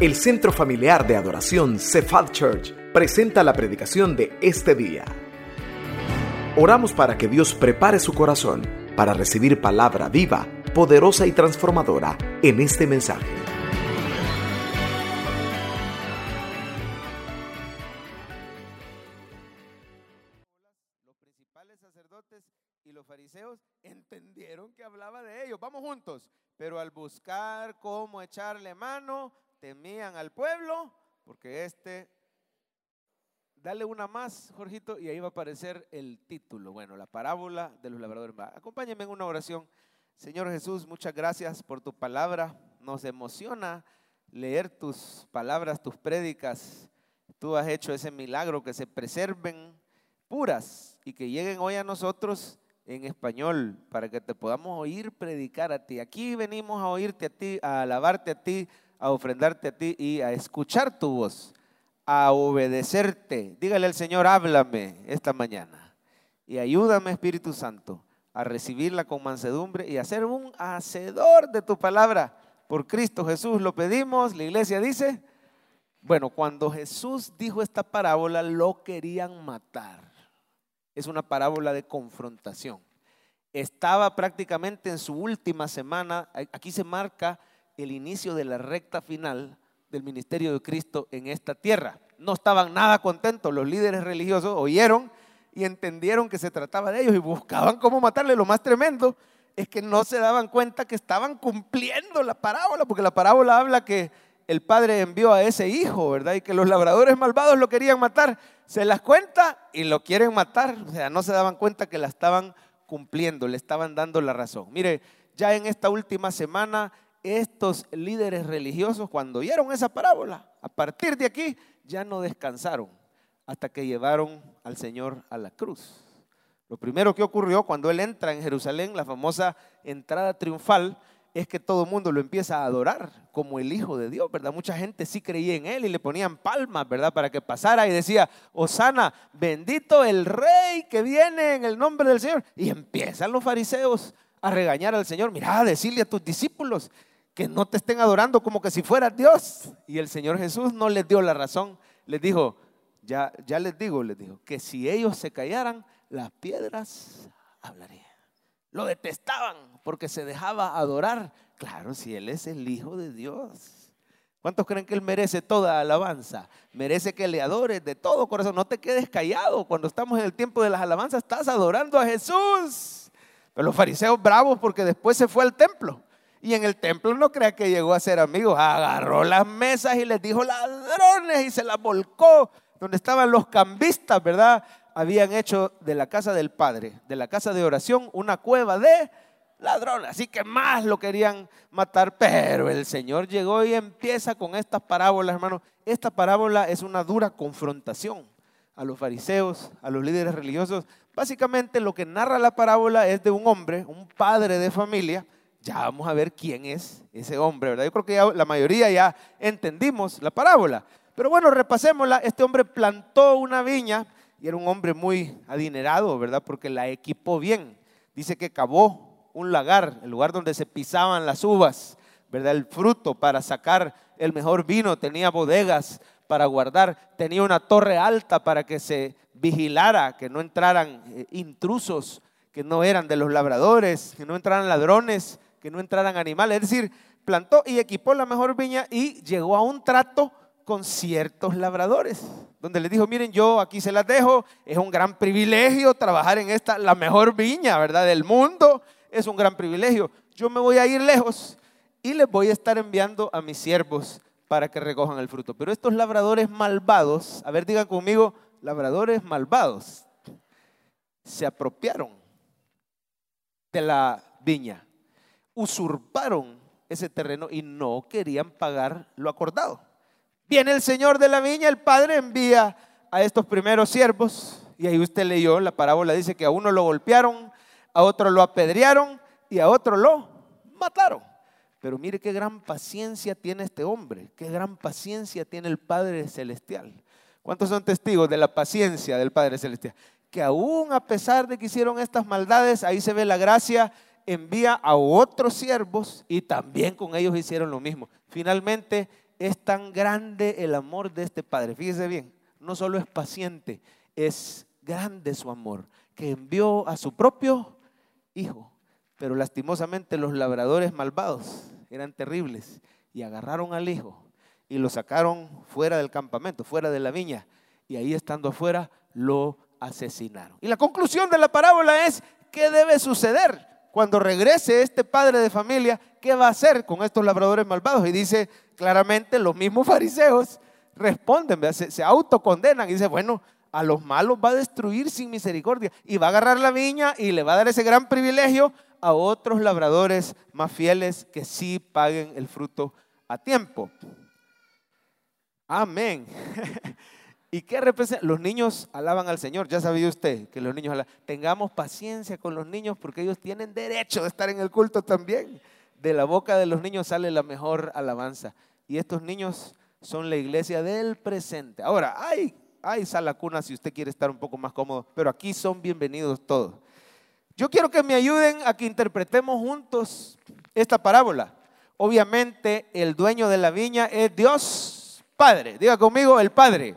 El Centro Familiar de Adoración Cephal Church presenta la predicación de este día. Oramos para que Dios prepare su corazón para recibir palabra viva, poderosa y transformadora en este mensaje. Los principales sacerdotes y los fariseos entendieron que hablaba de ellos. Vamos juntos. Pero al buscar cómo echarle mano, temían al pueblo, porque este, dale una más, Jorgito, y ahí va a aparecer el título. Bueno, la parábola de los labradores. Acompáñenme en una oración. Señor Jesús, muchas gracias por tu palabra. Nos emociona leer tus palabras, tus prédicas. Tú has hecho ese milagro que se preserven puras y que lleguen hoy a nosotros en español para que te podamos oír predicar a ti. Aquí venimos a oírte a ti, a alabarte a ti, a ofrendarte a ti y a escuchar tu voz, a obedecerte. Dígale al Señor, háblame esta mañana y ayúdame Espíritu Santo a recibirla con mansedumbre y a ser un hacedor de tu palabra. Por Cristo Jesús lo pedimos, la iglesia dice, bueno, cuando Jesús dijo esta parábola lo querían matar. Es una parábola de confrontación. Estaba prácticamente en su última semana, aquí se marca el inicio de la recta final del ministerio de Cristo en esta tierra. No estaban nada contentos, los líderes religiosos oyeron y entendieron que se trataba de ellos y buscaban cómo matarle. Lo más tremendo es que no se daban cuenta que estaban cumpliendo la parábola, porque la parábola habla que el padre envió a ese hijo, ¿verdad? Y que los labradores malvados lo querían matar. Se las cuenta y lo quieren matar. O sea, no se daban cuenta que la estaban cumpliendo, le estaban dando la razón. Mire, ya en esta última semana, estos líderes religiosos, cuando oyeron esa parábola, a partir de aquí ya no descansaron hasta que llevaron al Señor a la cruz. Lo primero que ocurrió cuando Él entra en Jerusalén, la famosa entrada triunfal, es que todo el mundo lo empieza a adorar como el Hijo de Dios, ¿verdad? Mucha gente sí creía en Él y le ponían palmas, ¿verdad? Para que pasara y decía, Osana, bendito el Rey que viene en el nombre del Señor. Y empiezan los fariseos a regañar al Señor, mira, decirle a tus discípulos que no te estén adorando como que si fueras Dios. Y el Señor Jesús no les dio la razón, les dijo, ya, ya les digo, les dijo, que si ellos se callaran, las piedras hablarían. Lo detestaban porque se dejaba adorar. Claro, si Él es el Hijo de Dios. ¿Cuántos creen que Él merece toda alabanza? Merece que le adores de todo corazón. No te quedes callado. Cuando estamos en el tiempo de las alabanzas, estás adorando a Jesús. Pero los fariseos bravos porque después se fue al templo. Y en el templo no crea que llegó a ser amigos. Agarró las mesas y les dijo ladrones y se las volcó. Donde estaban los cambistas, ¿verdad? habían hecho de la casa del Padre, de la casa de oración, una cueva de ladrones. Así que más lo querían matar, pero el Señor llegó y empieza con estas parábolas, hermano. Esta parábola es una dura confrontación a los fariseos, a los líderes religiosos. Básicamente lo que narra la parábola es de un hombre, un padre de familia. Ya vamos a ver quién es ese hombre, ¿verdad? Yo creo que ya la mayoría ya entendimos la parábola. Pero bueno, repasémosla. Este hombre plantó una viña y era un hombre muy adinerado, ¿verdad? Porque la equipó bien. Dice que cavó un lagar, el lugar donde se pisaban las uvas, ¿verdad? El fruto para sacar el mejor vino, tenía bodegas para guardar, tenía una torre alta para que se vigilara, que no entraran eh, intrusos, que no eran de los labradores, que no entraran ladrones, que no entraran animales. Es decir, plantó y equipó la mejor viña y llegó a un trato con ciertos labradores, donde les dijo, miren, yo aquí se las dejo, es un gran privilegio trabajar en esta, la mejor viña, ¿verdad? Del mundo, es un gran privilegio. Yo me voy a ir lejos y les voy a estar enviando a mis siervos para que recojan el fruto. Pero estos labradores malvados, a ver, digan conmigo, labradores malvados, se apropiaron de la viña, usurparon ese terreno y no querían pagar lo acordado. Viene el Señor de la viña, el Padre envía a estos primeros siervos, y ahí usted leyó la parábola, dice que a uno lo golpearon, a otro lo apedrearon y a otro lo mataron. Pero mire qué gran paciencia tiene este hombre, qué gran paciencia tiene el Padre Celestial. ¿Cuántos son testigos de la paciencia del Padre Celestial? Que aún a pesar de que hicieron estas maldades, ahí se ve la gracia, envía a otros siervos y también con ellos hicieron lo mismo. Finalmente es tan grande el amor de este Padre. Fíjese bien, no solo es paciente, es grande su amor, que envió a su propio Hijo. Pero lastimosamente los labradores malvados eran terribles y agarraron al Hijo y lo sacaron fuera del campamento, fuera de la viña. Y ahí estando afuera, lo asesinaron. Y la conclusión de la parábola es, ¿qué debe suceder? Cuando regrese este padre de familia, ¿qué va a hacer con estos labradores malvados? Y dice claramente, los mismos fariseos responden, se, autocondenan y dice, bueno, a los malos va a destruir sin misericordia y va a agarrar la viña y le va a dar ese gran privilegio a otros labradores más fieles que sí paguen el fruto a tiempo. Amén. ¿Y qué representa? Los niños alaban al Señor. Ya sabía usted que los niños alaban. Tengamos paciencia con los niños porque ellos tienen derecho de estar en el culto también. De la boca de los niños sale la mejor alabanza. Y estos niños son la iglesia del presente. Ahora, hay, hay sala cuna si usted quiere estar un poco más cómodo, pero aquí son bienvenidos todos. Yo quiero que me ayuden a que interpretemos juntos esta parábola. Obviamente el dueño de la viña es Dios Padre. Diga conmigo, el Padre.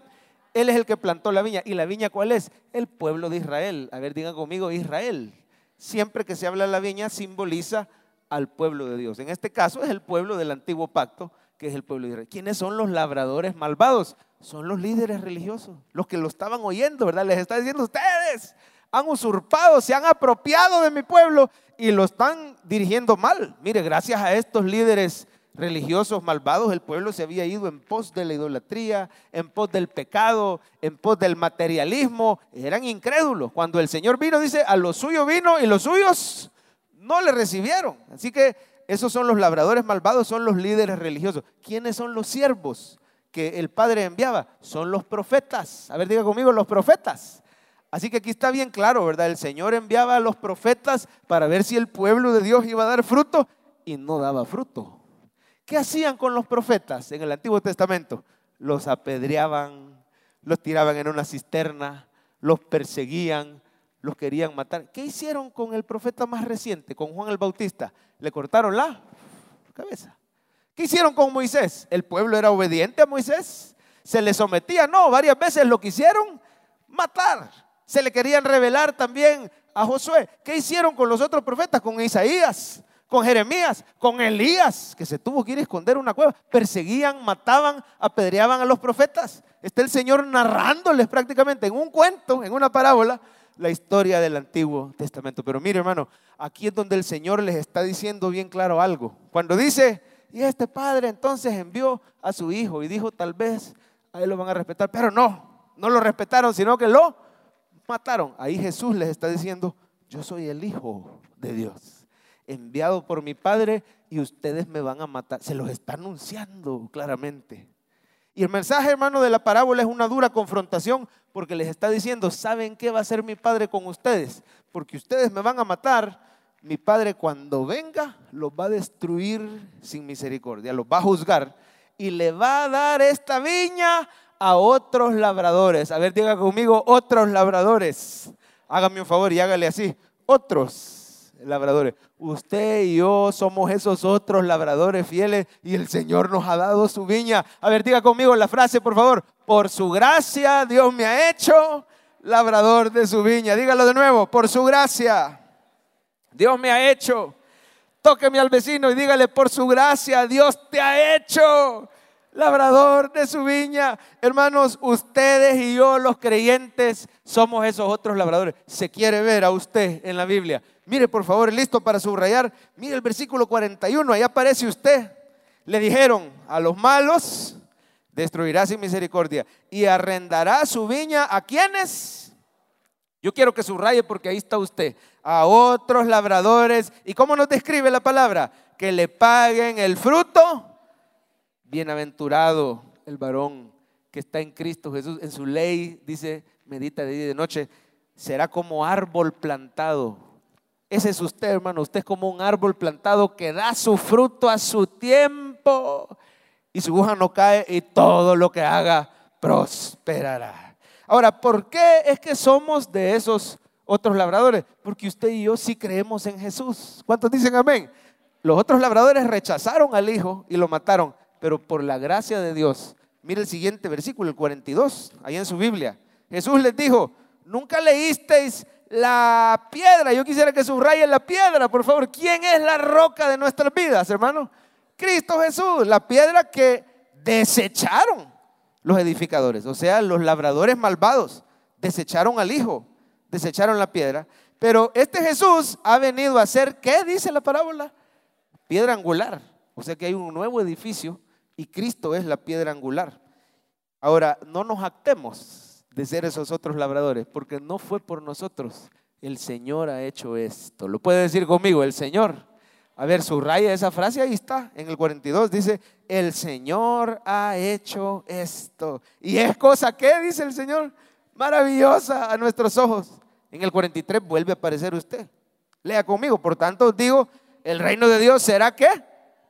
Él es el que plantó la viña. ¿Y la viña cuál es? El pueblo de Israel. A ver, diga conmigo, Israel. Siempre que se habla de la viña simboliza al pueblo de Dios. En este caso es el pueblo del antiguo pacto, que es el pueblo de Israel. ¿Quiénes son los labradores malvados? Son los líderes religiosos, los que lo estaban oyendo, ¿verdad? Les está diciendo, ustedes han usurpado, se han apropiado de mi pueblo y lo están dirigiendo mal. Mire, gracias a estos líderes religiosos malvados, el pueblo se había ido en pos de la idolatría, en pos del pecado, en pos del materialismo, eran incrédulos. Cuando el Señor vino, dice, a los suyos vino y los suyos no le recibieron. Así que esos son los labradores malvados, son los líderes religiosos. ¿Quiénes son los siervos que el Padre enviaba? Son los profetas. A ver, diga conmigo, los profetas. Así que aquí está bien claro, ¿verdad? El Señor enviaba a los profetas para ver si el pueblo de Dios iba a dar fruto y no daba fruto. ¿Qué hacían con los profetas en el Antiguo Testamento? Los apedreaban, los tiraban en una cisterna, los perseguían, los querían matar. ¿Qué hicieron con el profeta más reciente, con Juan el Bautista? Le cortaron la cabeza. ¿Qué hicieron con Moisés? ¿El pueblo era obediente a Moisés? ¿Se le sometía? No, varias veces lo quisieron matar. Se le querían revelar también a Josué. ¿Qué hicieron con los otros profetas? Con Isaías con Jeremías, con Elías, que se tuvo que ir a esconder una cueva. Perseguían, mataban, apedreaban a los profetas. Está el Señor narrándoles prácticamente en un cuento, en una parábola, la historia del Antiguo Testamento. Pero mire, hermano, aquí es donde el Señor les está diciendo bien claro algo. Cuando dice, y este padre entonces envió a su hijo y dijo, tal vez a él lo van a respetar, pero no, no lo respetaron, sino que lo mataron. Ahí Jesús les está diciendo, yo soy el Hijo de Dios enviado por mi Padre y ustedes me van a matar. Se los está anunciando claramente. Y el mensaje, hermano, de la parábola es una dura confrontación porque les está diciendo, ¿saben qué va a hacer mi Padre con ustedes? Porque ustedes me van a matar. Mi Padre cuando venga los va a destruir sin misericordia, los va a juzgar y le va a dar esta viña a otros labradores. A ver, diga conmigo, otros labradores. Hágame un favor y hágale así, otros labradores. Usted y yo somos esos otros labradores fieles y el Señor nos ha dado su viña. A ver, diga conmigo la frase, por favor. Por su gracia Dios me ha hecho labrador de su viña. Dígalo de nuevo, por su gracia Dios me ha hecho. Tóqueme al vecino y dígale, por su gracia Dios te ha hecho labrador de su viña. Hermanos, ustedes y yo, los creyentes, somos esos otros labradores. ¿Se quiere ver a usted en la Biblia? Mire, por favor, listo para subrayar. Mire el versículo 41, ahí aparece usted. Le dijeron a los malos, destruirá sin misericordia y arrendará su viña a quienes. Yo quiero que subraye porque ahí está usted. A otros labradores. ¿Y cómo nos describe la palabra? Que le paguen el fruto. Bienaventurado el varón que está en Cristo Jesús. En su ley dice, medita de día y de noche. Será como árbol plantado ese es usted, hermano. Usted es como un árbol plantado que da su fruto a su tiempo y su hoja no cae y todo lo que haga prosperará. Ahora, ¿por qué es que somos de esos otros labradores? Porque usted y yo sí creemos en Jesús. ¿Cuántos dicen amén? Los otros labradores rechazaron al Hijo y lo mataron. pero por la gracia de Dios. Mire el siguiente versículo, el 42, ahí en su Biblia. Jesús les dijo, nunca leísteis la piedra. Yo quisiera que subrayen la piedra, por favor. ¿Quién es la roca de nuestras vidas, hermano? Cristo Jesús, la piedra que desecharon los edificadores, o sea, los labradores malvados, desecharon al Hijo, desecharon la piedra. Pero este Jesús ha venido a ser, ¿qué dice la parábola? Piedra angular. O sea que hay un nuevo edificio y Cristo es la piedra angular. Ahora, no nos actemos de ser esos otros labradores, porque no fue por nosotros. El Señor ha hecho esto. Lo puede decir conmigo, el Señor. A ver, subraya esa frase, ahí está, en el 42, dice, el Señor ha hecho esto. ¿Y es cosa que, dice el Señor? Maravillosa a nuestros ojos. En el 43 vuelve a aparecer usted. Lea conmigo, por tanto digo, el reino de Dios será que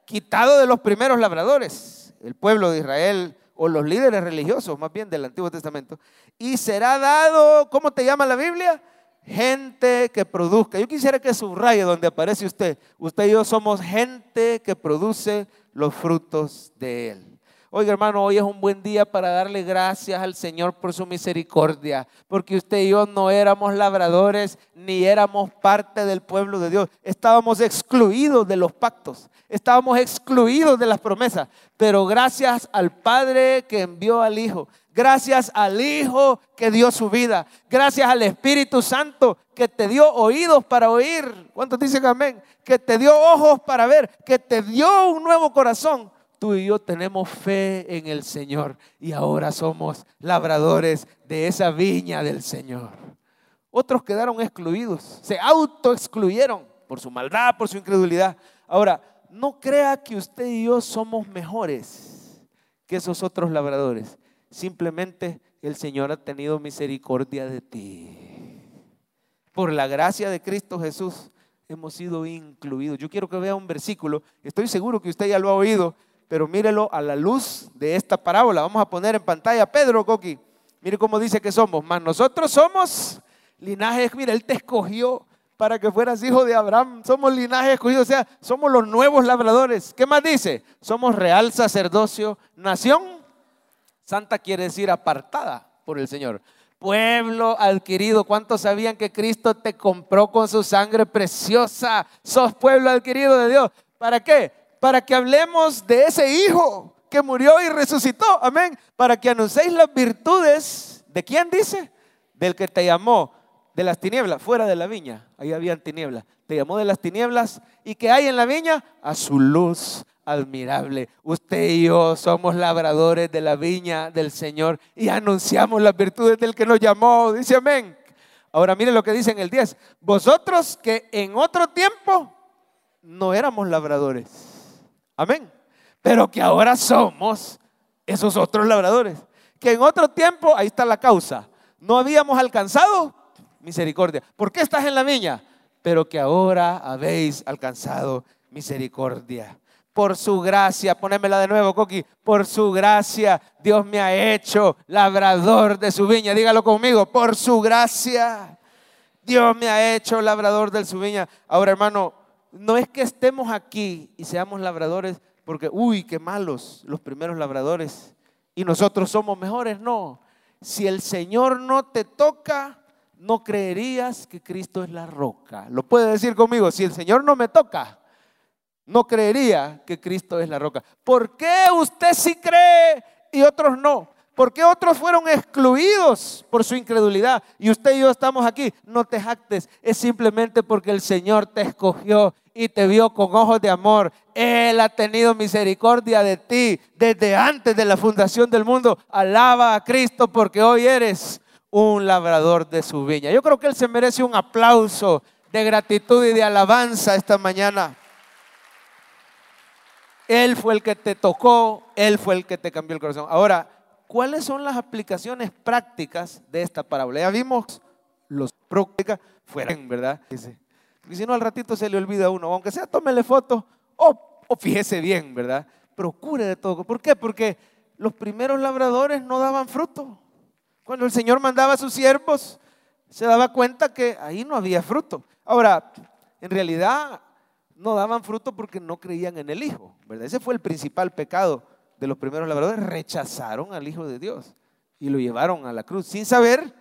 quitado de los primeros labradores, el pueblo de Israel o los líderes religiosos, más bien del Antiguo Testamento, y será dado, ¿cómo te llama la Biblia? Gente que produzca. Yo quisiera que subraye donde aparece usted. Usted y yo somos gente que produce los frutos de Él. Oiga hermano, hoy es un buen día para darle gracias al Señor por su misericordia, porque usted y yo no éramos labradores ni éramos parte del pueblo de Dios. Estábamos excluidos de los pactos, estábamos excluidos de las promesas, pero gracias al Padre que envió al Hijo, gracias al Hijo que dio su vida, gracias al Espíritu Santo que te dio oídos para oír. ¿Cuántos dicen amén? Que te dio ojos para ver, que te dio un nuevo corazón tú y yo tenemos fe en el Señor y ahora somos labradores de esa viña del Señor. Otros quedaron excluidos, se autoexcluyeron por su maldad, por su incredulidad. Ahora, no crea que usted y yo somos mejores que esos otros labradores. Simplemente el Señor ha tenido misericordia de ti. Por la gracia de Cristo Jesús hemos sido incluidos. Yo quiero que vea un versículo, estoy seguro que usted ya lo ha oído, pero mírelo a la luz de esta parábola. Vamos a poner en pantalla Pedro Coqui. Mire cómo dice que somos. Más nosotros somos linajes. Mira, Él te escogió para que fueras hijo de Abraham. Somos linaje escogido, o sea, somos los nuevos labradores. ¿Qué más dice? Somos real sacerdocio, nación santa quiere decir apartada por el Señor. Pueblo adquirido. ¿Cuántos sabían que Cristo te compró con su sangre preciosa? Sos pueblo adquirido de Dios. ¿Para qué? Para que hablemos de ese Hijo que murió y resucitó. Amén. Para que anunciéis las virtudes de quién dice? Del que te llamó de las tinieblas, fuera de la viña. Ahí habían tinieblas. Te llamó de las tinieblas y que hay en la viña a su luz admirable. Usted y yo somos labradores de la viña del Señor y anunciamos las virtudes del que nos llamó. Dice amén. Ahora mire lo que dice en el 10. Vosotros que en otro tiempo no éramos labradores Amén. Pero que ahora somos esos otros labradores. Que en otro tiempo, ahí está la causa, no habíamos alcanzado misericordia. ¿Por qué estás en la viña? Pero que ahora habéis alcanzado misericordia. Por su gracia, ponémela de nuevo, Coqui. Por su gracia, Dios me ha hecho labrador de su viña. Dígalo conmigo, por su gracia. Dios me ha hecho labrador de su viña. Ahora, hermano, no es que estemos aquí y seamos labradores porque, uy, qué malos los primeros labradores y nosotros somos mejores. No, si el Señor no te toca, no creerías que Cristo es la roca. Lo puede decir conmigo, si el Señor no me toca, no creería que Cristo es la roca. ¿Por qué usted sí cree y otros no? ¿Por qué otros fueron excluidos por su incredulidad? Y usted y yo estamos aquí. No te jactes. Es simplemente porque el Señor te escogió y te vio con ojos de amor. Él ha tenido misericordia de ti desde antes de la fundación del mundo. Alaba a Cristo porque hoy eres un labrador de su viña. Yo creo que Él se merece un aplauso de gratitud y de alabanza esta mañana. Él fue el que te tocó, Él fue el que te cambió el corazón. Ahora, ¿cuáles son las aplicaciones prácticas de esta parábola? Ya vimos los prácticas fuera, ¿verdad? Y si no, al ratito se le olvida a uno. Aunque sea, tómele foto o, o fíjese bien, ¿verdad? Procure de todo. ¿Por qué? Porque los primeros labradores no daban fruto. Cuando el Señor mandaba a sus siervos, se daba cuenta que ahí no había fruto. Ahora, en realidad no daban fruto porque no creían en el Hijo, ¿verdad? Ese fue el principal pecado de los primeros labradores rechazaron al Hijo de Dios y lo llevaron a la cruz sin saber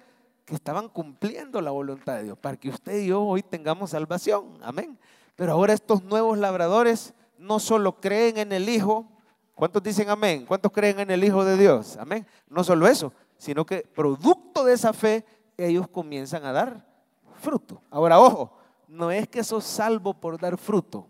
que estaban cumpliendo la voluntad de Dios para que usted y yo hoy tengamos salvación. Amén. Pero ahora estos nuevos labradores no solo creen en el Hijo, ¿cuántos dicen amén? ¿Cuántos creen en el Hijo de Dios? Amén. No solo eso, sino que producto de esa fe ellos comienzan a dar fruto. Ahora, ojo, no es que sos salvo por dar fruto,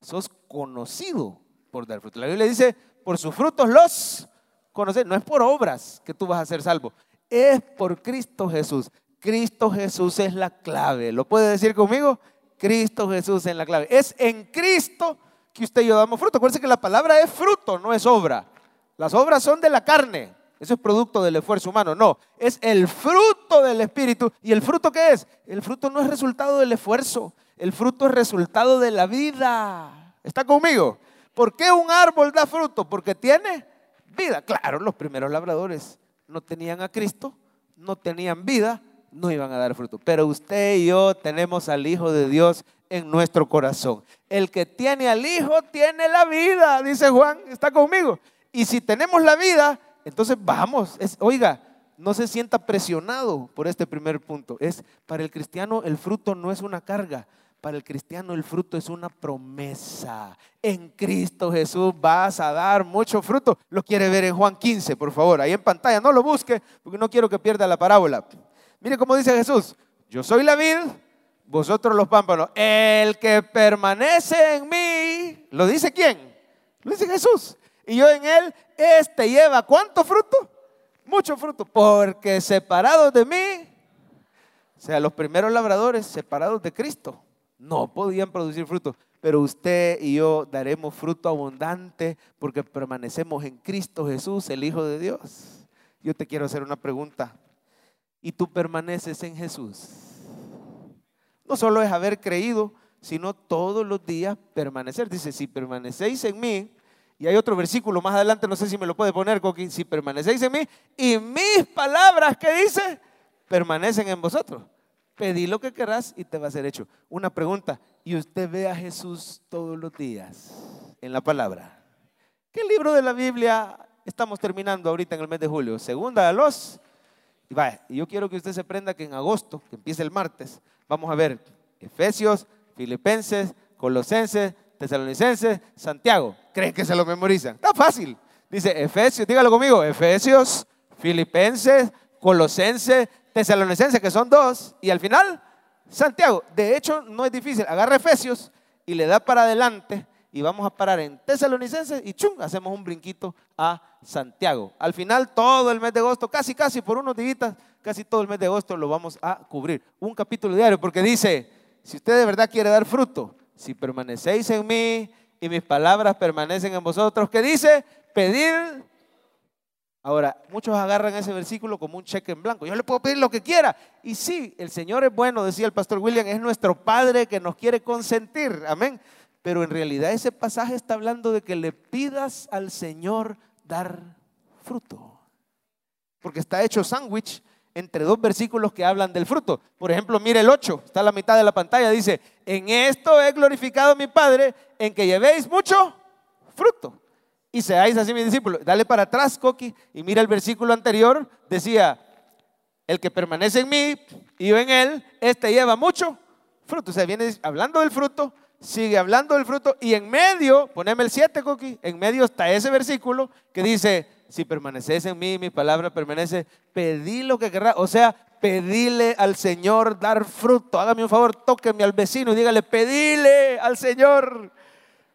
sos conocido por dar fruto. La Biblia dice, por sus frutos los conocer. No es por obras que tú vas a ser salvo, es por Cristo Jesús. Cristo Jesús es la clave. ¿Lo puede decir conmigo? Cristo Jesús es la clave. Es en Cristo que usted y yo damos fruto. Acuérdense que la palabra es fruto, no es obra. Las obras son de la carne. Eso es producto del esfuerzo humano. No, es el fruto del Espíritu. ¿Y el fruto qué es? El fruto no es resultado del esfuerzo. El fruto es resultado de la vida. ¿Está conmigo? ¿Por qué un árbol da fruto? Porque tiene vida. Claro, los primeros labradores no tenían a Cristo, no tenían vida, no iban a dar fruto. Pero usted y yo tenemos al Hijo de Dios en nuestro corazón. El que tiene al Hijo tiene la vida, dice Juan, está conmigo. Y si tenemos la vida, entonces vamos, oiga, no se sienta presionado por este primer punto. Es para el cristiano el fruto no es una carga, para el cristiano el fruto es una promesa. En Cristo Jesús vas a dar mucho fruto. Lo quiere ver en Juan 15, por favor, ahí en pantalla. No lo busque porque no quiero que pierda la parábola. Mire cómo dice Jesús. Yo soy la vid, vosotros los pámpanos. El que permanece en mí, ¿lo dice quién? Lo dice Jesús. Y yo en él, este lleva cuánto fruto? Mucho fruto. Porque separados de mí, o sea, los primeros labradores separados de Cristo, no podían producir fruto. Pero usted y yo daremos fruto abundante porque permanecemos en Cristo Jesús, el Hijo de Dios. Yo te quiero hacer una pregunta. ¿Y tú permaneces en Jesús? No solo es haber creído, sino todos los días permanecer. Dice, si permanecéis en mí, y hay otro versículo más adelante, no sé si me lo puede poner, si permanecéis en mí, y mis palabras, que dice? Permanecen en vosotros. Pedí lo que querrás y te va a ser hecho. Una pregunta, ¿y usted ve a Jesús todos los días en la palabra? ¿Qué libro de la Biblia estamos terminando ahorita en el mes de julio? Segunda a los... Y vaya, yo quiero que usted se prenda que en agosto, que empiece el martes, vamos a ver Efesios, Filipenses, Colosenses, Tesalonicenses, Santiago. ¿Creen que se lo memorizan? Está fácil. Dice Efesios, dígalo conmigo, Efesios, Filipenses, Colosenses, Tesalonicenses, que son dos, y al final, Santiago. De hecho, no es difícil. Agarra Efesios y le da para adelante y vamos a parar en Tesalonicenses y chum, hacemos un brinquito a Santiago. Al final, todo el mes de agosto, casi, casi por unos días, casi todo el mes de agosto lo vamos a cubrir. Un capítulo diario, porque dice, si usted de verdad quiere dar fruto, si permanecéis en mí y mis palabras permanecen en vosotros, ¿qué dice? Pedir Ahora, muchos agarran ese versículo como un cheque en blanco. Yo le puedo pedir lo que quiera. Y sí, el Señor es bueno, decía el pastor William, es nuestro Padre que nos quiere consentir. Amén. Pero en realidad ese pasaje está hablando de que le pidas al Señor dar fruto. Porque está hecho sándwich entre dos versículos que hablan del fruto. Por ejemplo, mire el 8, está a la mitad de la pantalla, dice, en esto he glorificado a mi Padre, en que llevéis mucho fruto y seáis así mis discípulos. Dale para atrás, Coqui, y mira el versículo anterior, decía, el que permanece en mí y yo en él, este lleva mucho fruto. O sea, viene hablando del fruto, sigue hablando del fruto, y en medio, poneme el 7, Coqui, en medio está ese versículo que dice, si permaneces en mí, mi palabra permanece, pedí lo que querrás. O sea, pedile al Señor dar fruto. Hágame un favor, tóqueme al vecino y dígale, pedile al Señor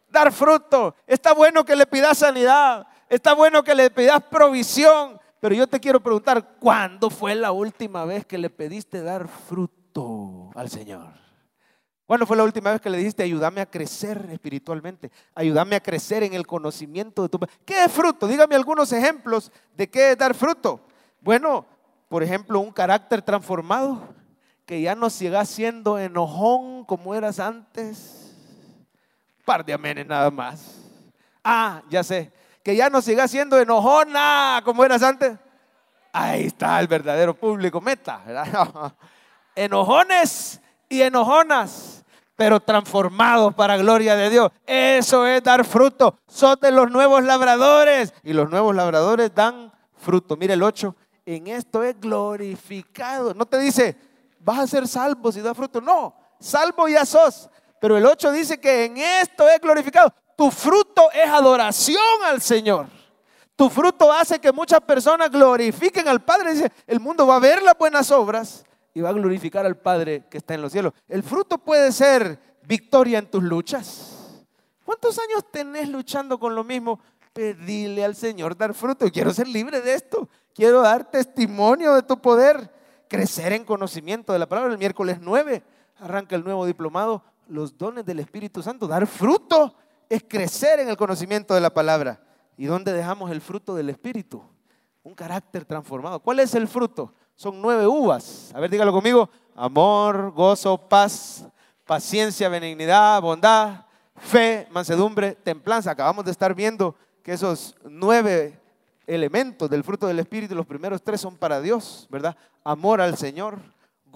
dar fruto. Está bueno que le pidas sanidad. Está bueno que le pidas provisión. Pero yo te quiero preguntar, ¿cuándo fue la última vez que le pediste dar fruto al Señor? ¿Cuándo fue la última vez que le dijiste, ayúdame a crecer espiritualmente? Ayúdame a crecer en el conocimiento de tu... ¿Qué es fruto? Dígame algunos ejemplos de qué es dar fruto. Bueno, por ejemplo, un carácter transformado, que ya no siga siendo enojón como eras antes, par de amenes nada más. Ah, ya sé. Que ya no siga siendo enojona como eras antes. Ahí está el verdadero público meta. Enojones y enojonas. pero transformados para gloria de Dios. Eso es dar fruto. Son de los nuevos labradores y los nuevos labradores dan fruto. Mire el 8, en esto es glorificado. No te dice, vas a ser salvo si da fruto. No, salvo ya sos. Pero el 8 dice que en esto es glorificado. Tu fruto es adoración al Señor. Tu fruto hace que muchas personas glorifiquen al Padre. Dice, el mundo va a ver las buenas obras y va a glorificar al Padre que está en los cielos. El fruto puede ser victoria en tus luchas. ¿Cuántos años tenés luchando con lo mismo? Pedile al Señor dar fruto. Quiero ser libre de esto. Quiero dar testimonio de tu poder. Crecer en conocimiento de la palabra. El miércoles 9 arranca el nuevo diplomado. Los dones del Espíritu Santo. Dar fruto es crecer en el conocimiento de la palabra. ¿Y dónde dejamos el fruto del Espíritu? Un carácter transformado. ¿Cuál es el fruto? Son nueve uvas. A ver, dígalo conmigo. Amor, gozo, paz, paciencia, benignidad, bondad, fe, mansedumbre, templanza. Acabamos de estar viendo que esos nueve elementos del fruto del Espíritu, los primeros tres son para Dios, ¿verdad? Amor al Señor,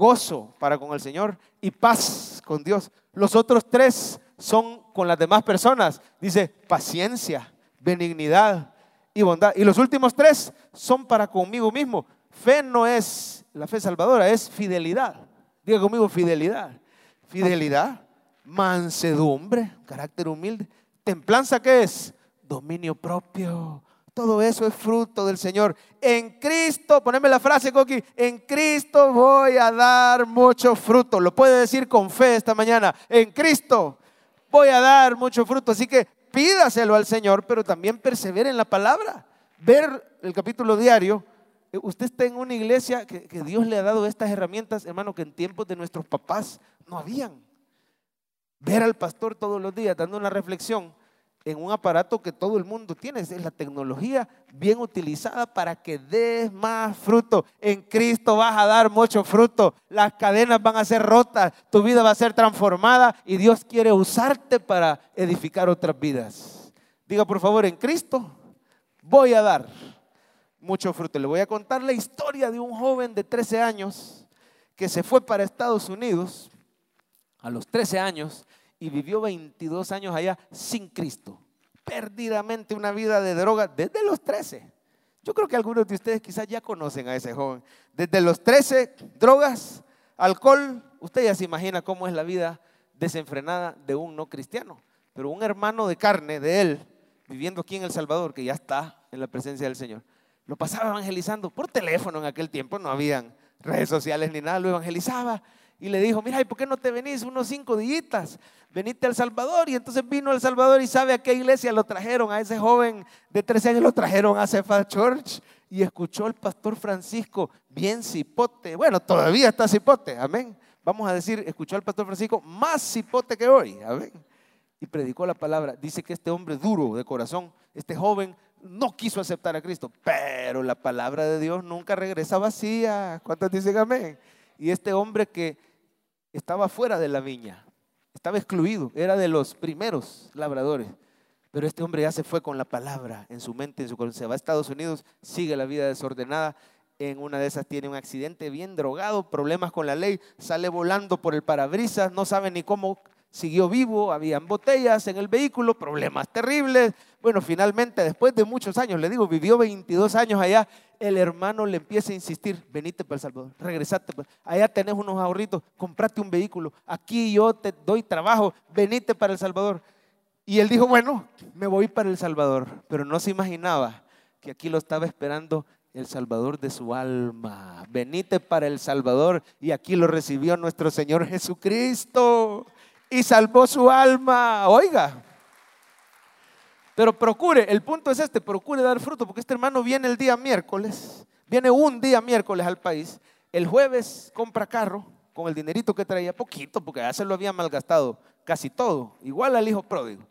gozo para con el Señor y paz con Dios. Los otros tres son con las demás personas. Dice paciencia, benignidad y bondad. Y los últimos tres son para conmigo mismo. Fe no es la fe salvadora, es fidelidad. Diga conmigo fidelidad. Fidelidad, mansedumbre, carácter humilde. Templanza, ¿qué es? Dominio propio. Todo eso es fruto del Señor. En Cristo, poneme la frase, Coqui, en Cristo voy a dar mucho fruto. Lo puede decir con fe esta mañana. En Cristo voy a dar mucho fruto. Así que pídaselo al Señor, pero también persevere en la palabra. Ver el capítulo diario. Eh, usted está en una iglesia que, que Dios le ha dado estas herramientas, hermano, que en tiempos de nuestros papás no habían. Ver al pastor todos los días dando una reflexión en un aparato que todo el mundo tiene. Es la tecnología bien utilizada para que des más fruto. En Cristo vas a dar mucho fruto. Las cadenas van a ser rotas, tu vida va a ser transformada y Dios quiere usarte para edificar otras vidas. Diga por favor, en Cristo voy a dar mucho fruto. Le voy a contar la historia de un joven de 13 años que se fue para Estados Unidos a los 13 años y vivió 22 años allá sin Cristo. Perdidamente una vida de droga desde los 13. Yo creo que algunos de ustedes quizás ya conocen a ese joven. Desde los 13, drogas, alcohol. Usted ya se imagina cómo es la vida desenfrenada de un no cristiano. Pero un hermano de carne de él, viviendo aquí en El Salvador, que ya está en la presencia del Señor, lo pasaba evangelizando por teléfono en aquel tiempo, no habían redes sociales ni nada, lo evangelizaba y le dijo, mira, ¿y por qué no te venís unos cinco días? Venite al Salvador. Y entonces vino al Salvador y sabe a qué iglesia lo trajeron. A ese joven de 13 años lo trajeron a Cephal Church. Y escuchó al pastor Francisco, bien cipote. Bueno, todavía está cipote, amén. Vamos a decir, escuchó al pastor Francisco más cipote que hoy, amén. Y predicó la palabra. Dice que este hombre duro de corazón, este joven, no quiso aceptar a Cristo. Pero la palabra de Dios nunca regresa vacía. ¿Cuántos dicen amén? Y este hombre que estaba fuera de la viña, estaba excluido, era de los primeros labradores. Pero este hombre ya se fue con la palabra en su mente, en su corazón. Se va a Estados Unidos, sigue la vida desordenada. En una de esas tiene un accidente bien drogado, problemas con la ley, sale volando por el parabrisas, no sabe ni cómo siguió vivo, habían botellas en el vehículo, problemas terribles. Bueno, finalmente, después de muchos años, le digo, vivió 22 años allá, el hermano le empieza a insistir, venite para El Salvador, regresate, allá tenés unos ahorritos, comprate un vehículo, aquí yo te doy trabajo, venite para El Salvador. Y él dijo, bueno, me voy para El Salvador, pero no se imaginaba que aquí lo estaba esperando el Salvador de su alma. Venite para El Salvador y aquí lo recibió nuestro Señor Jesucristo y salvó su alma. Oiga. Pero procure, el punto es este, procure dar fruto, porque este hermano viene el día miércoles, viene un día miércoles al país, el jueves compra carro con el dinerito que traía, poquito, porque ya se lo había malgastado casi todo, igual al hijo pródigo.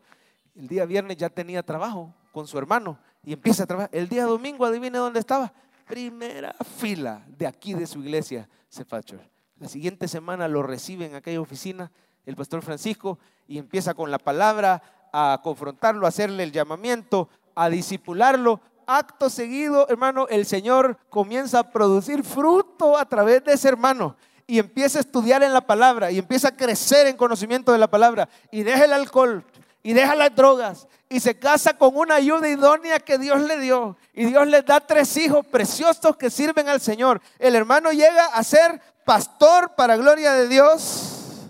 El día viernes ya tenía trabajo con su hermano y empieza a trabajar. El día domingo, adivine dónde estaba, primera fila de aquí de su iglesia, Cefacho. La siguiente semana lo recibe en aquella oficina el pastor Francisco y empieza con la palabra a confrontarlo, a hacerle el llamamiento, a disipularlo. Acto seguido, hermano, el Señor comienza a producir fruto a través de ese hermano. y empiece a estudiar en la palabra y empieza a crecer en conocimiento de la palabra y deja el alcohol y deja las drogas y se casa con una ayuda idónea que Dios le dio. Y Dios le da tres hijos preciosos que sirven al Señor. El hermano llega a ser pastor para gloria de Dios.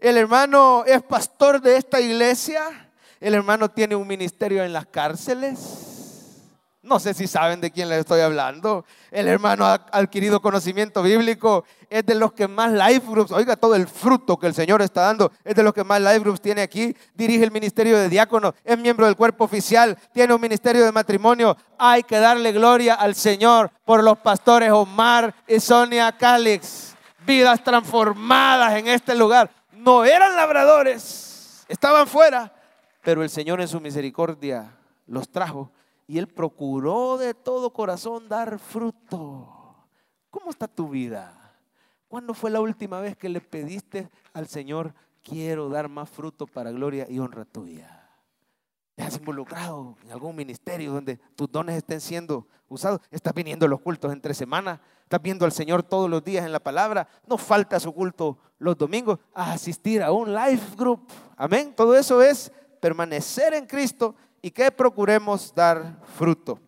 El hermano es pastor de esta iglesia. El hermano tiene un ministerio en las cárceles. No sé si saben de quién les estoy hablando. El hermano ha adquirido conocimiento bíblico. Es de los que más life groups, oiga todo el fruto que el Señor está dando. Es de los que más life groups tiene aquí. Dirige el ministerio de diácono. Es miembro del cuerpo oficial. Tiene un ministerio de matrimonio. Hay que darle gloria al Señor por los pastores Omar y Sonia Calix. Vidas transformadas en este lugar. No eran labradores. Estaban fuera. Pero el Señor en su misericordia los trajo y Él procuró de todo corazón dar fruto. ¿Cómo está tu vida? ¿Cuándo fue la última vez que le pediste al Señor, quiero dar más fruto para gloria y honra tuya? ¿Te has involucrado en algún ministerio donde tus dones estén siendo usados? ¿Estás viniendo a los cultos entre semanas? ¿Estás viendo al Señor todos los días en la palabra? No falta su culto los domingos a asistir a un life group. Amén. Todo eso es permanecer en Cristo y que procuremos dar fruto.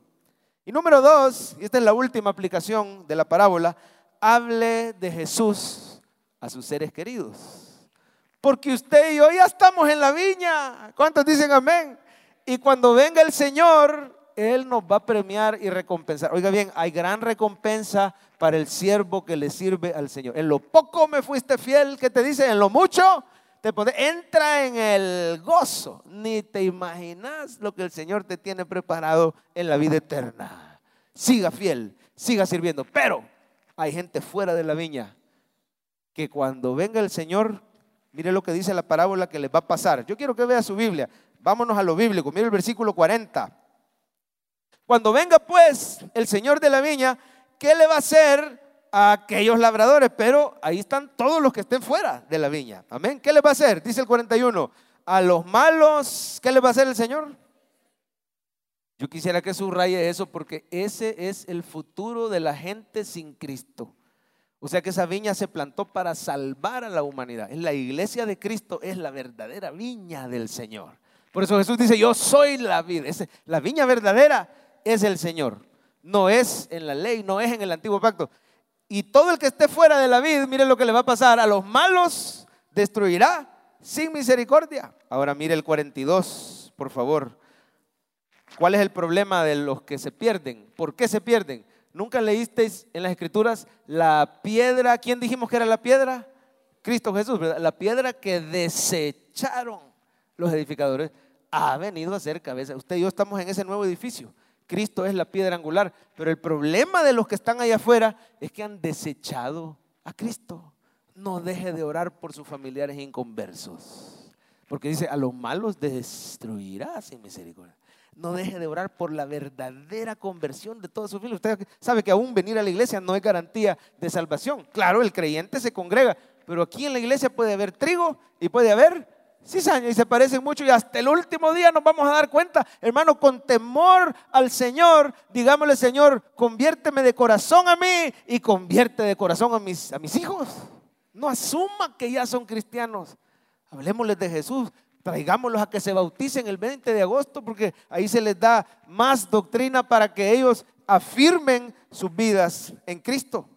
Y número dos, y esta es la última aplicación de la parábola, hable de Jesús a sus seres queridos. Porque usted y yo ya estamos en la viña. ¿Cuántos dicen amén? Y cuando venga el Señor, Él nos va a premiar y recompensar. Oiga bien, hay gran recompensa para el siervo que le sirve al Señor. En lo poco me fuiste fiel, ¿qué te dice? En lo mucho te entra en el gozo. Ni te imaginas lo que el Señor te tiene preparado en la vida eterna. Siga fiel, siga sirviendo. Pero hay gente fuera de la viña que cuando venga el Señor, mire lo que dice la parábola que les va a pasar. Yo quiero que vea su Biblia. Vámonos a lo bíblico. Mire el versículo 40. Cuando venga pues el Señor de la viña, ¿qué le va a hacer a aquellos labradores, pero ahí están todos los que estén fuera de la viña. Amén. ¿Qué les va a hacer? Dice el 41. A los malos, ¿qué les va a hacer el Señor? Yo quisiera que subraye eso porque ese es el futuro de la gente sin Cristo. O sea que esa viña se plantó para salvar a la humanidad. En la iglesia de Cristo es la verdadera viña del Señor. Por eso Jesús dice, yo soy la vida. La viña verdadera es el Señor. No es en la ley, no es en el antiguo pacto. Y todo el que esté fuera de la vid, mire lo que le va a pasar. A los malos destruirá sin misericordia. Ahora mire el 42, por favor. ¿Cuál es el problema de los que se pierden? ¿Por qué se pierden? ¿Nunca leísteis en las escrituras la piedra? ¿Quién dijimos que era la piedra? Cristo Jesús, La piedra que desecharon los edificadores ha venido a ser cabeza. Usted y yo estamos en ese nuevo edificio. Cristo es la piedra angular. Pero el problema de los que están allá afuera es que han desechado a Cristo. No deje de orar por sus familiares inconversos. Porque dice, a los malos destruirá sin misericordia. No deje de orar por la verdadera conversión de todos sus familia. Usted sabe que aún venir a la iglesia no es garantía de salvación. Claro, el creyente se congrega, pero aquí en la iglesia puede haber trigo y puede haber cizaña y se parecen mucho y hasta el último día nos vamos a dar cuenta, hermano, con temor al Señor, digámosle, Señor, conviérteme de corazón a mí y convierte de corazón a mis, a mis hijos. No asuma que ya son cristianos. Hablemosles de Jesús, traigámoslos a que se bauticen el 20 de agosto porque ahí se les da más doctrina para que ellos afirmen sus vidas en Cristo.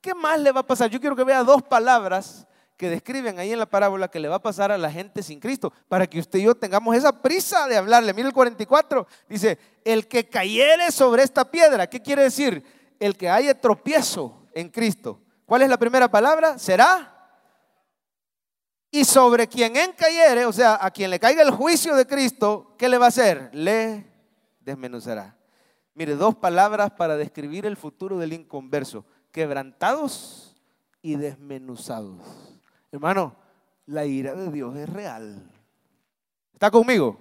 ¿Qué más le va a pasar? Yo quiero que vea dos palabras que describen ahí en la parábola que le va a pasar a la gente sin Cristo, para que usted y yo tengamos esa prisa de hablarle. Mire el 44, dice, el que cayere sobre esta piedra, ¿qué quiere decir? El que haya tropiezo en Cristo. ¿Cuál es la primera palabra? Será. Y sobre quien en cayere, o sea, a quien le caiga el juicio de Cristo, ¿qué le va a hacer? Le desmenuzará. Mire, dos palabras para describir el futuro del inconverso, quebrantados y desmenuzados. Hermano, la ira de Dios es real. ¿Está conmigo?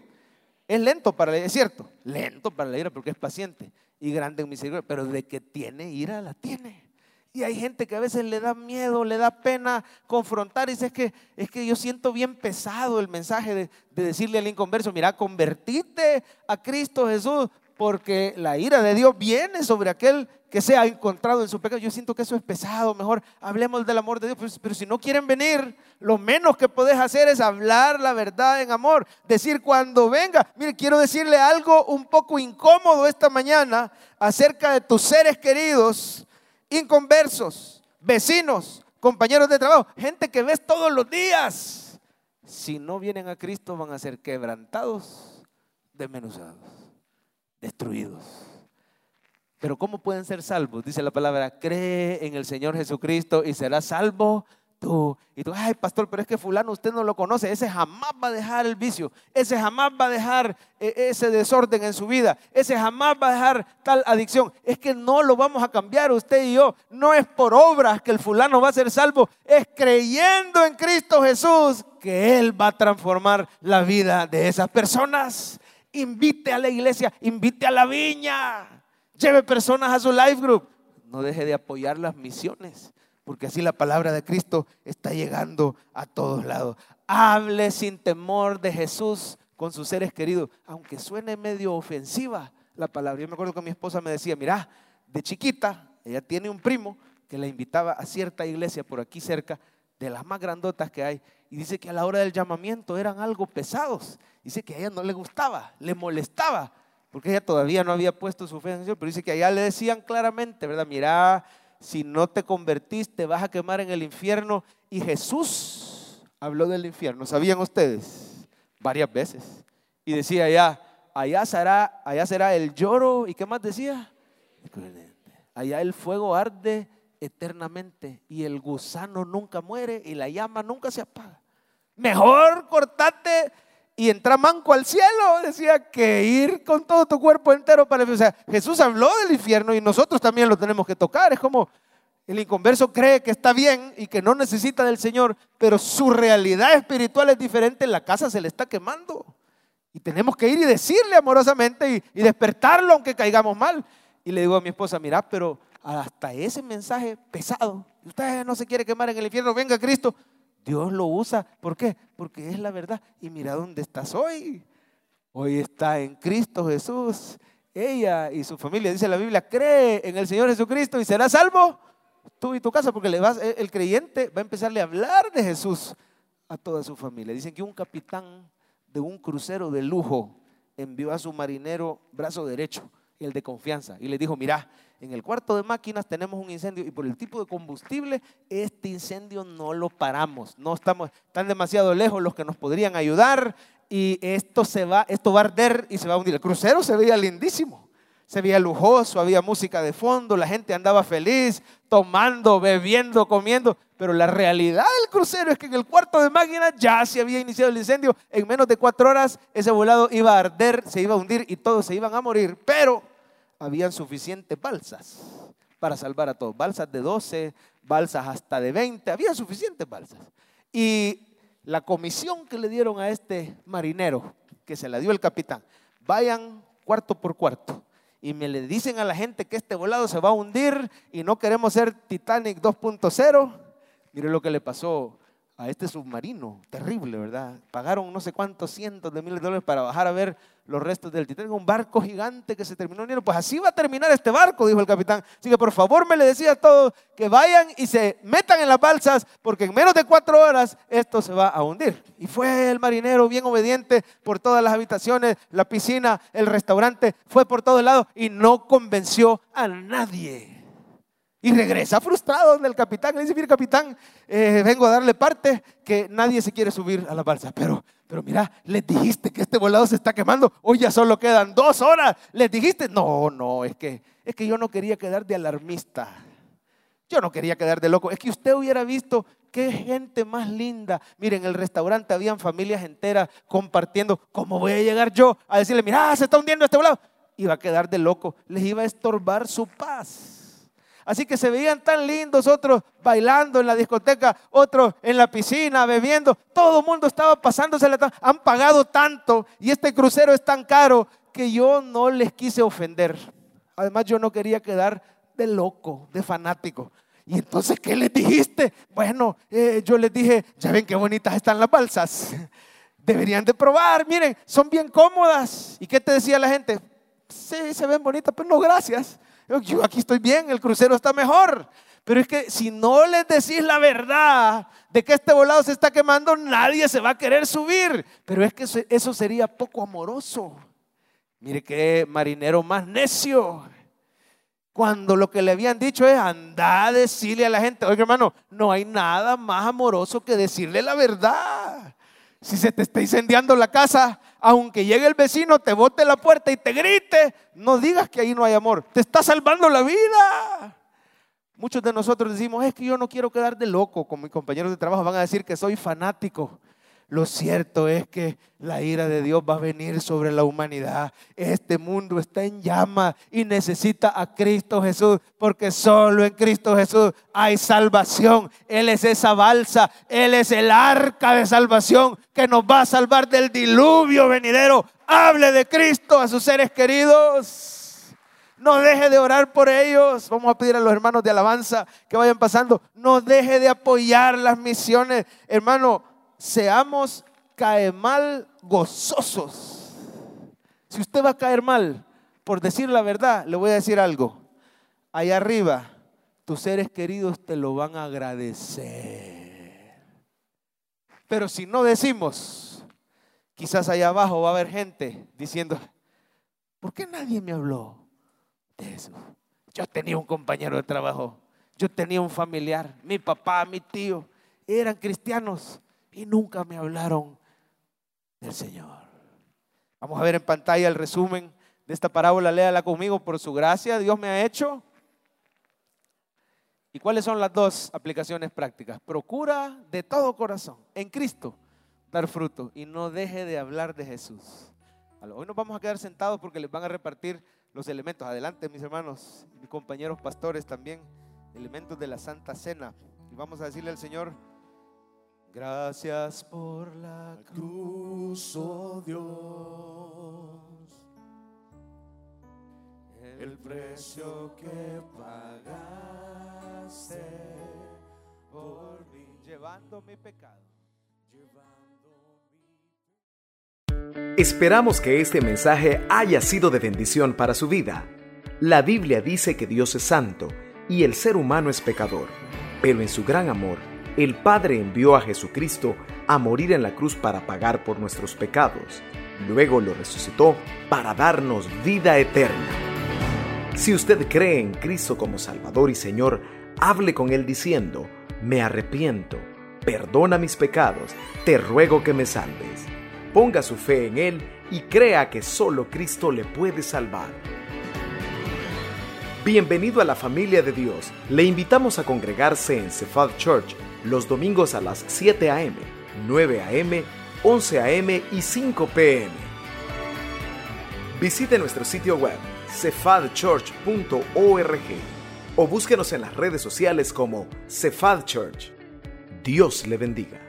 Es lento para la ira, es cierto, lento para la ira porque es paciente y grande en misericordia, pero de que tiene ira, la tiene. Y hay gente que a veces le da miedo, le da pena confrontar y dice, es que, es que yo siento bien pesado el mensaje de, de decirle al inconverso, mira, convertite a Cristo Jesús, porque la ira de Dios viene sobre aquel que se ha encontrado en su pecado. Yo siento que eso es pesado, mejor hablemos del amor de Dios, pero, pero, si no quieren venir, lo menos que podés hacer es hablar la verdad en amor, decir cuando venga, mire, quiero decirle algo un poco incómodo esta mañana acerca de tus seres queridos, inconversos, vecinos, compañeros de trabajo, gente que ves todos los días. Si no vienen a Cristo van a ser quebrantados, desmenuzados, destruidos. Pero ¿cómo pueden ser salvos? Dice la palabra, cree en el Señor Jesucristo y serás salvo tú. Y tú, ay, pastor, pero es que fulano usted no lo conoce. Ese jamás va a dejar el vicio. Ese jamás va a dejar eh, ese desorden en su vida. Ese jamás va a dejar tal adicción. Es que no lo vamos a cambiar usted y yo. No es por obras que el fulano va a ser salvo. Es creyendo en Cristo Jesús que Él va a transformar la vida de esas personas. Invite a la iglesia, invite a la viña. Lleve personas a su life group. No deje de apoyar las misiones, porque así la palabra de Cristo está llegando a todos lados. Hable sin temor de Jesús con sus seres queridos, aunque suene medio ofensiva la palabra. Yo me acuerdo que mi esposa me decía, mira, de chiquita, ella tiene un primo que la invitaba a cierta iglesia por aquí cerca, de las más grandotas que hay, y dice que a la hora del llamamiento eran algo pesados. Dice que a ella no le gustaba, le molestaba porque ella todavía no había puesto su fe en el Señor, pero dice que allá le decían claramente, ¿verdad? Mira, si no te convertiste vas a quemar en el infierno. Y Jesús habló del infierno, ¿sabían ustedes? Varias veces. Y decía allá, allá será, allá será el lloro, ¿y qué más decía? Allá el fuego arde eternamente y el gusano nunca muere y la llama nunca se apaga. Mejor cortate y entra manco al cielo, decía que ir con todo tu cuerpo entero para... O sea, Jesús habló del infierno y nosotros también lo tenemos que tocar. Es como el inconverso cree que está bien y que no necesita del Señor, pero su realidad espiritual es diferente, la casa se le está quemando. Y tenemos que ir y decirle amorosamente y, y despertarlo aunque caigamos mal. Y le digo a mi esposa, mira, pero hasta ese mensaje pesado, usted no se quiere quemar en el infierno, venga Cristo. Dios lo usa. ¿Por qué? Porque es la verdad. Y mira dónde estás hoy. Hoy está en Cristo Jesús. Ella y su familia, dice la Biblia, cree en el Señor Jesucristo y será salvo tú y tu casa, porque le vas, el creyente va a empezarle a hablar de Jesús a toda su familia. Dicen que un capitán de un crucero de lujo envió a su marinero brazo derecho, el de confianza, y le dijo, mira, en el cuarto de máquinas tenemos un incendio y por el tipo de combustible, este incendio no lo paramos. No estamos, están demasiado lejos los que nos podrían ayudar y esto se va, esto va a arder y se va a hundir. El crucero se veía lindísimo, se veía lujoso, había música de fondo, la gente andaba feliz, tomando, bebiendo, comiendo. Pero la realidad del crucero es que en el cuarto de máquinas ya se había iniciado el incendio. En menos de cuatro horas ese volado iba a arder, se iba a hundir y todos se iban a morir. Pero habían suficientes balsas para salvar a todos. Balsas de 12, balsas hasta de 20, había suficientes balsas. Y la comisión que le dieron a este marinero, que se la dio el capitán, vayan cuarto por cuarto. Y me le dicen a la gente que este volado se va a hundir y no queremos ser Titanic 2.0. Mire lo que le pasó a este submarino, terrible, ¿verdad? Pagaron no sé cuántos cientos de miles de dólares para bajar a ver los restos del Titanic, un barco gigante que se terminó hundiendo. Pues así va a terminar este barco, dijo el capitán. Así que por favor me le decía a todos que vayan y se metan en las balsas, porque en menos de cuatro horas esto se va a hundir. Y fue el marinero bien obediente por todas las habitaciones, la piscina, el restaurante, fue por todos lados y no convenció a nadie. Y regresa frustrado donde el capitán le dice, mire capitán, eh, vengo a darle parte que nadie se quiere subir a la balsa. Pero, pero mira, les dijiste que este volado se está quemando. Hoy ya solo quedan dos horas. Les dijiste, no, no, es que, es que yo no quería quedar de alarmista. Yo no quería quedar de loco. Es que usted hubiera visto qué gente más linda. Miren, en el restaurante habían familias enteras compartiendo. ¿Cómo voy a llegar yo a decirle, mira, se está hundiendo este volado? Iba a quedar de loco. Les iba a estorbar su paz. Así que se veían tan lindos, otros bailando en la discoteca, otros en la piscina, bebiendo. Todo el mundo estaba pasándose. Han pagado tanto y este crucero es tan caro que yo no les quise ofender. Además, yo no quería quedar de loco, de fanático. Y entonces, ¿qué les dijiste? Bueno, eh, yo les dije, ya ven qué bonitas están las balsas. Deberían de probar, miren, son bien cómodas. ¿Y qué te decía la gente? sí, se ven bonitas, pero no, gracias. Yo aquí estoy bien, el crucero está mejor. Pero es que si no les decís la verdad de que este volado se está quemando, nadie se va a querer subir. Pero es que eso, sería poco amoroso. Mire qué marinero más necio. Cuando lo que le habían dicho es anda a decirle a la gente, oye hermano, no hay nada más amoroso que decirle la verdad. Si se te está incendiando la casa, aunque llegue el vecino, te bote la puerta y te grite, no digas que ahí no hay amor. Te está salvando la vida. Muchos de nosotros decimos, es que yo no quiero quedar de loco, con mis compañeros de trabajo van a decir que soy fanático. Lo cierto es que la ira de Dios va a venir sobre la humanidad. Este mundo está en llama y necesita a Cristo Jesús, porque solo en Cristo Jesús hay salvación. Él es esa balsa, Él es el arca de salvación que nos va a salvar del diluvio venidero. Hable de Cristo a sus seres queridos. No deje de orar por ellos. Vamos a pedir a los hermanos de alabanza que vayan pasando. No deje de apoyar las misiones. Hermano, seamos cae mal gozosos. Si usted va a caer mal por decir la verdad, le voy a decir algo. Allá arriba, tus seres queridos te lo van a agradecer. Pero si no decimos, quizás allá abajo va a haber gente diciendo, ¿por qué nadie me habló? eso. Yo tenía un compañero de trabajo, yo tenía un familiar, mi papá, mi tío, eran cristianos y nunca me hablaron del Señor. Vamos a ver en pantalla el resumen de esta parábola, léala conmigo, por su gracia Dios me ha hecho. ¿Y cuáles son las dos aplicaciones prácticas? Procura de todo corazón, en Cristo, dar fruto y no deje de hablar de Jesús. Hoy nos vamos a quedar sentados porque les van a repartir los elementos. Adelante, mis hermanos, mis compañeros pastores también, elementos de la Santa Cena. Y vamos a decirle al Señor, gracias por la cruz, oh Dios, el precio que pagaste por mí, llevando mi pecado. Esperamos que este mensaje haya sido de bendición para su vida. La Biblia dice que Dios es santo y el ser humano es pecador, pero en su gran amor, el Padre envió a Jesucristo a morir en la cruz para pagar por nuestros pecados. Luego lo resucitó para darnos vida eterna. Si usted cree en Cristo como Salvador y Señor, hable con Él diciendo, me arrepiento, perdona mis pecados, te ruego que me salves ponga su fe en Él y crea que solo Cristo le puede salvar. Bienvenido a la familia de Dios. Le invitamos a congregarse en Cephal Church los domingos a las 7 a.m., 9 a.m., 11 a.m. y 5 p.m. Visite nuestro sitio web cephadchurch.org o búsquenos en las redes sociales como Cephal Church. Dios le bendiga.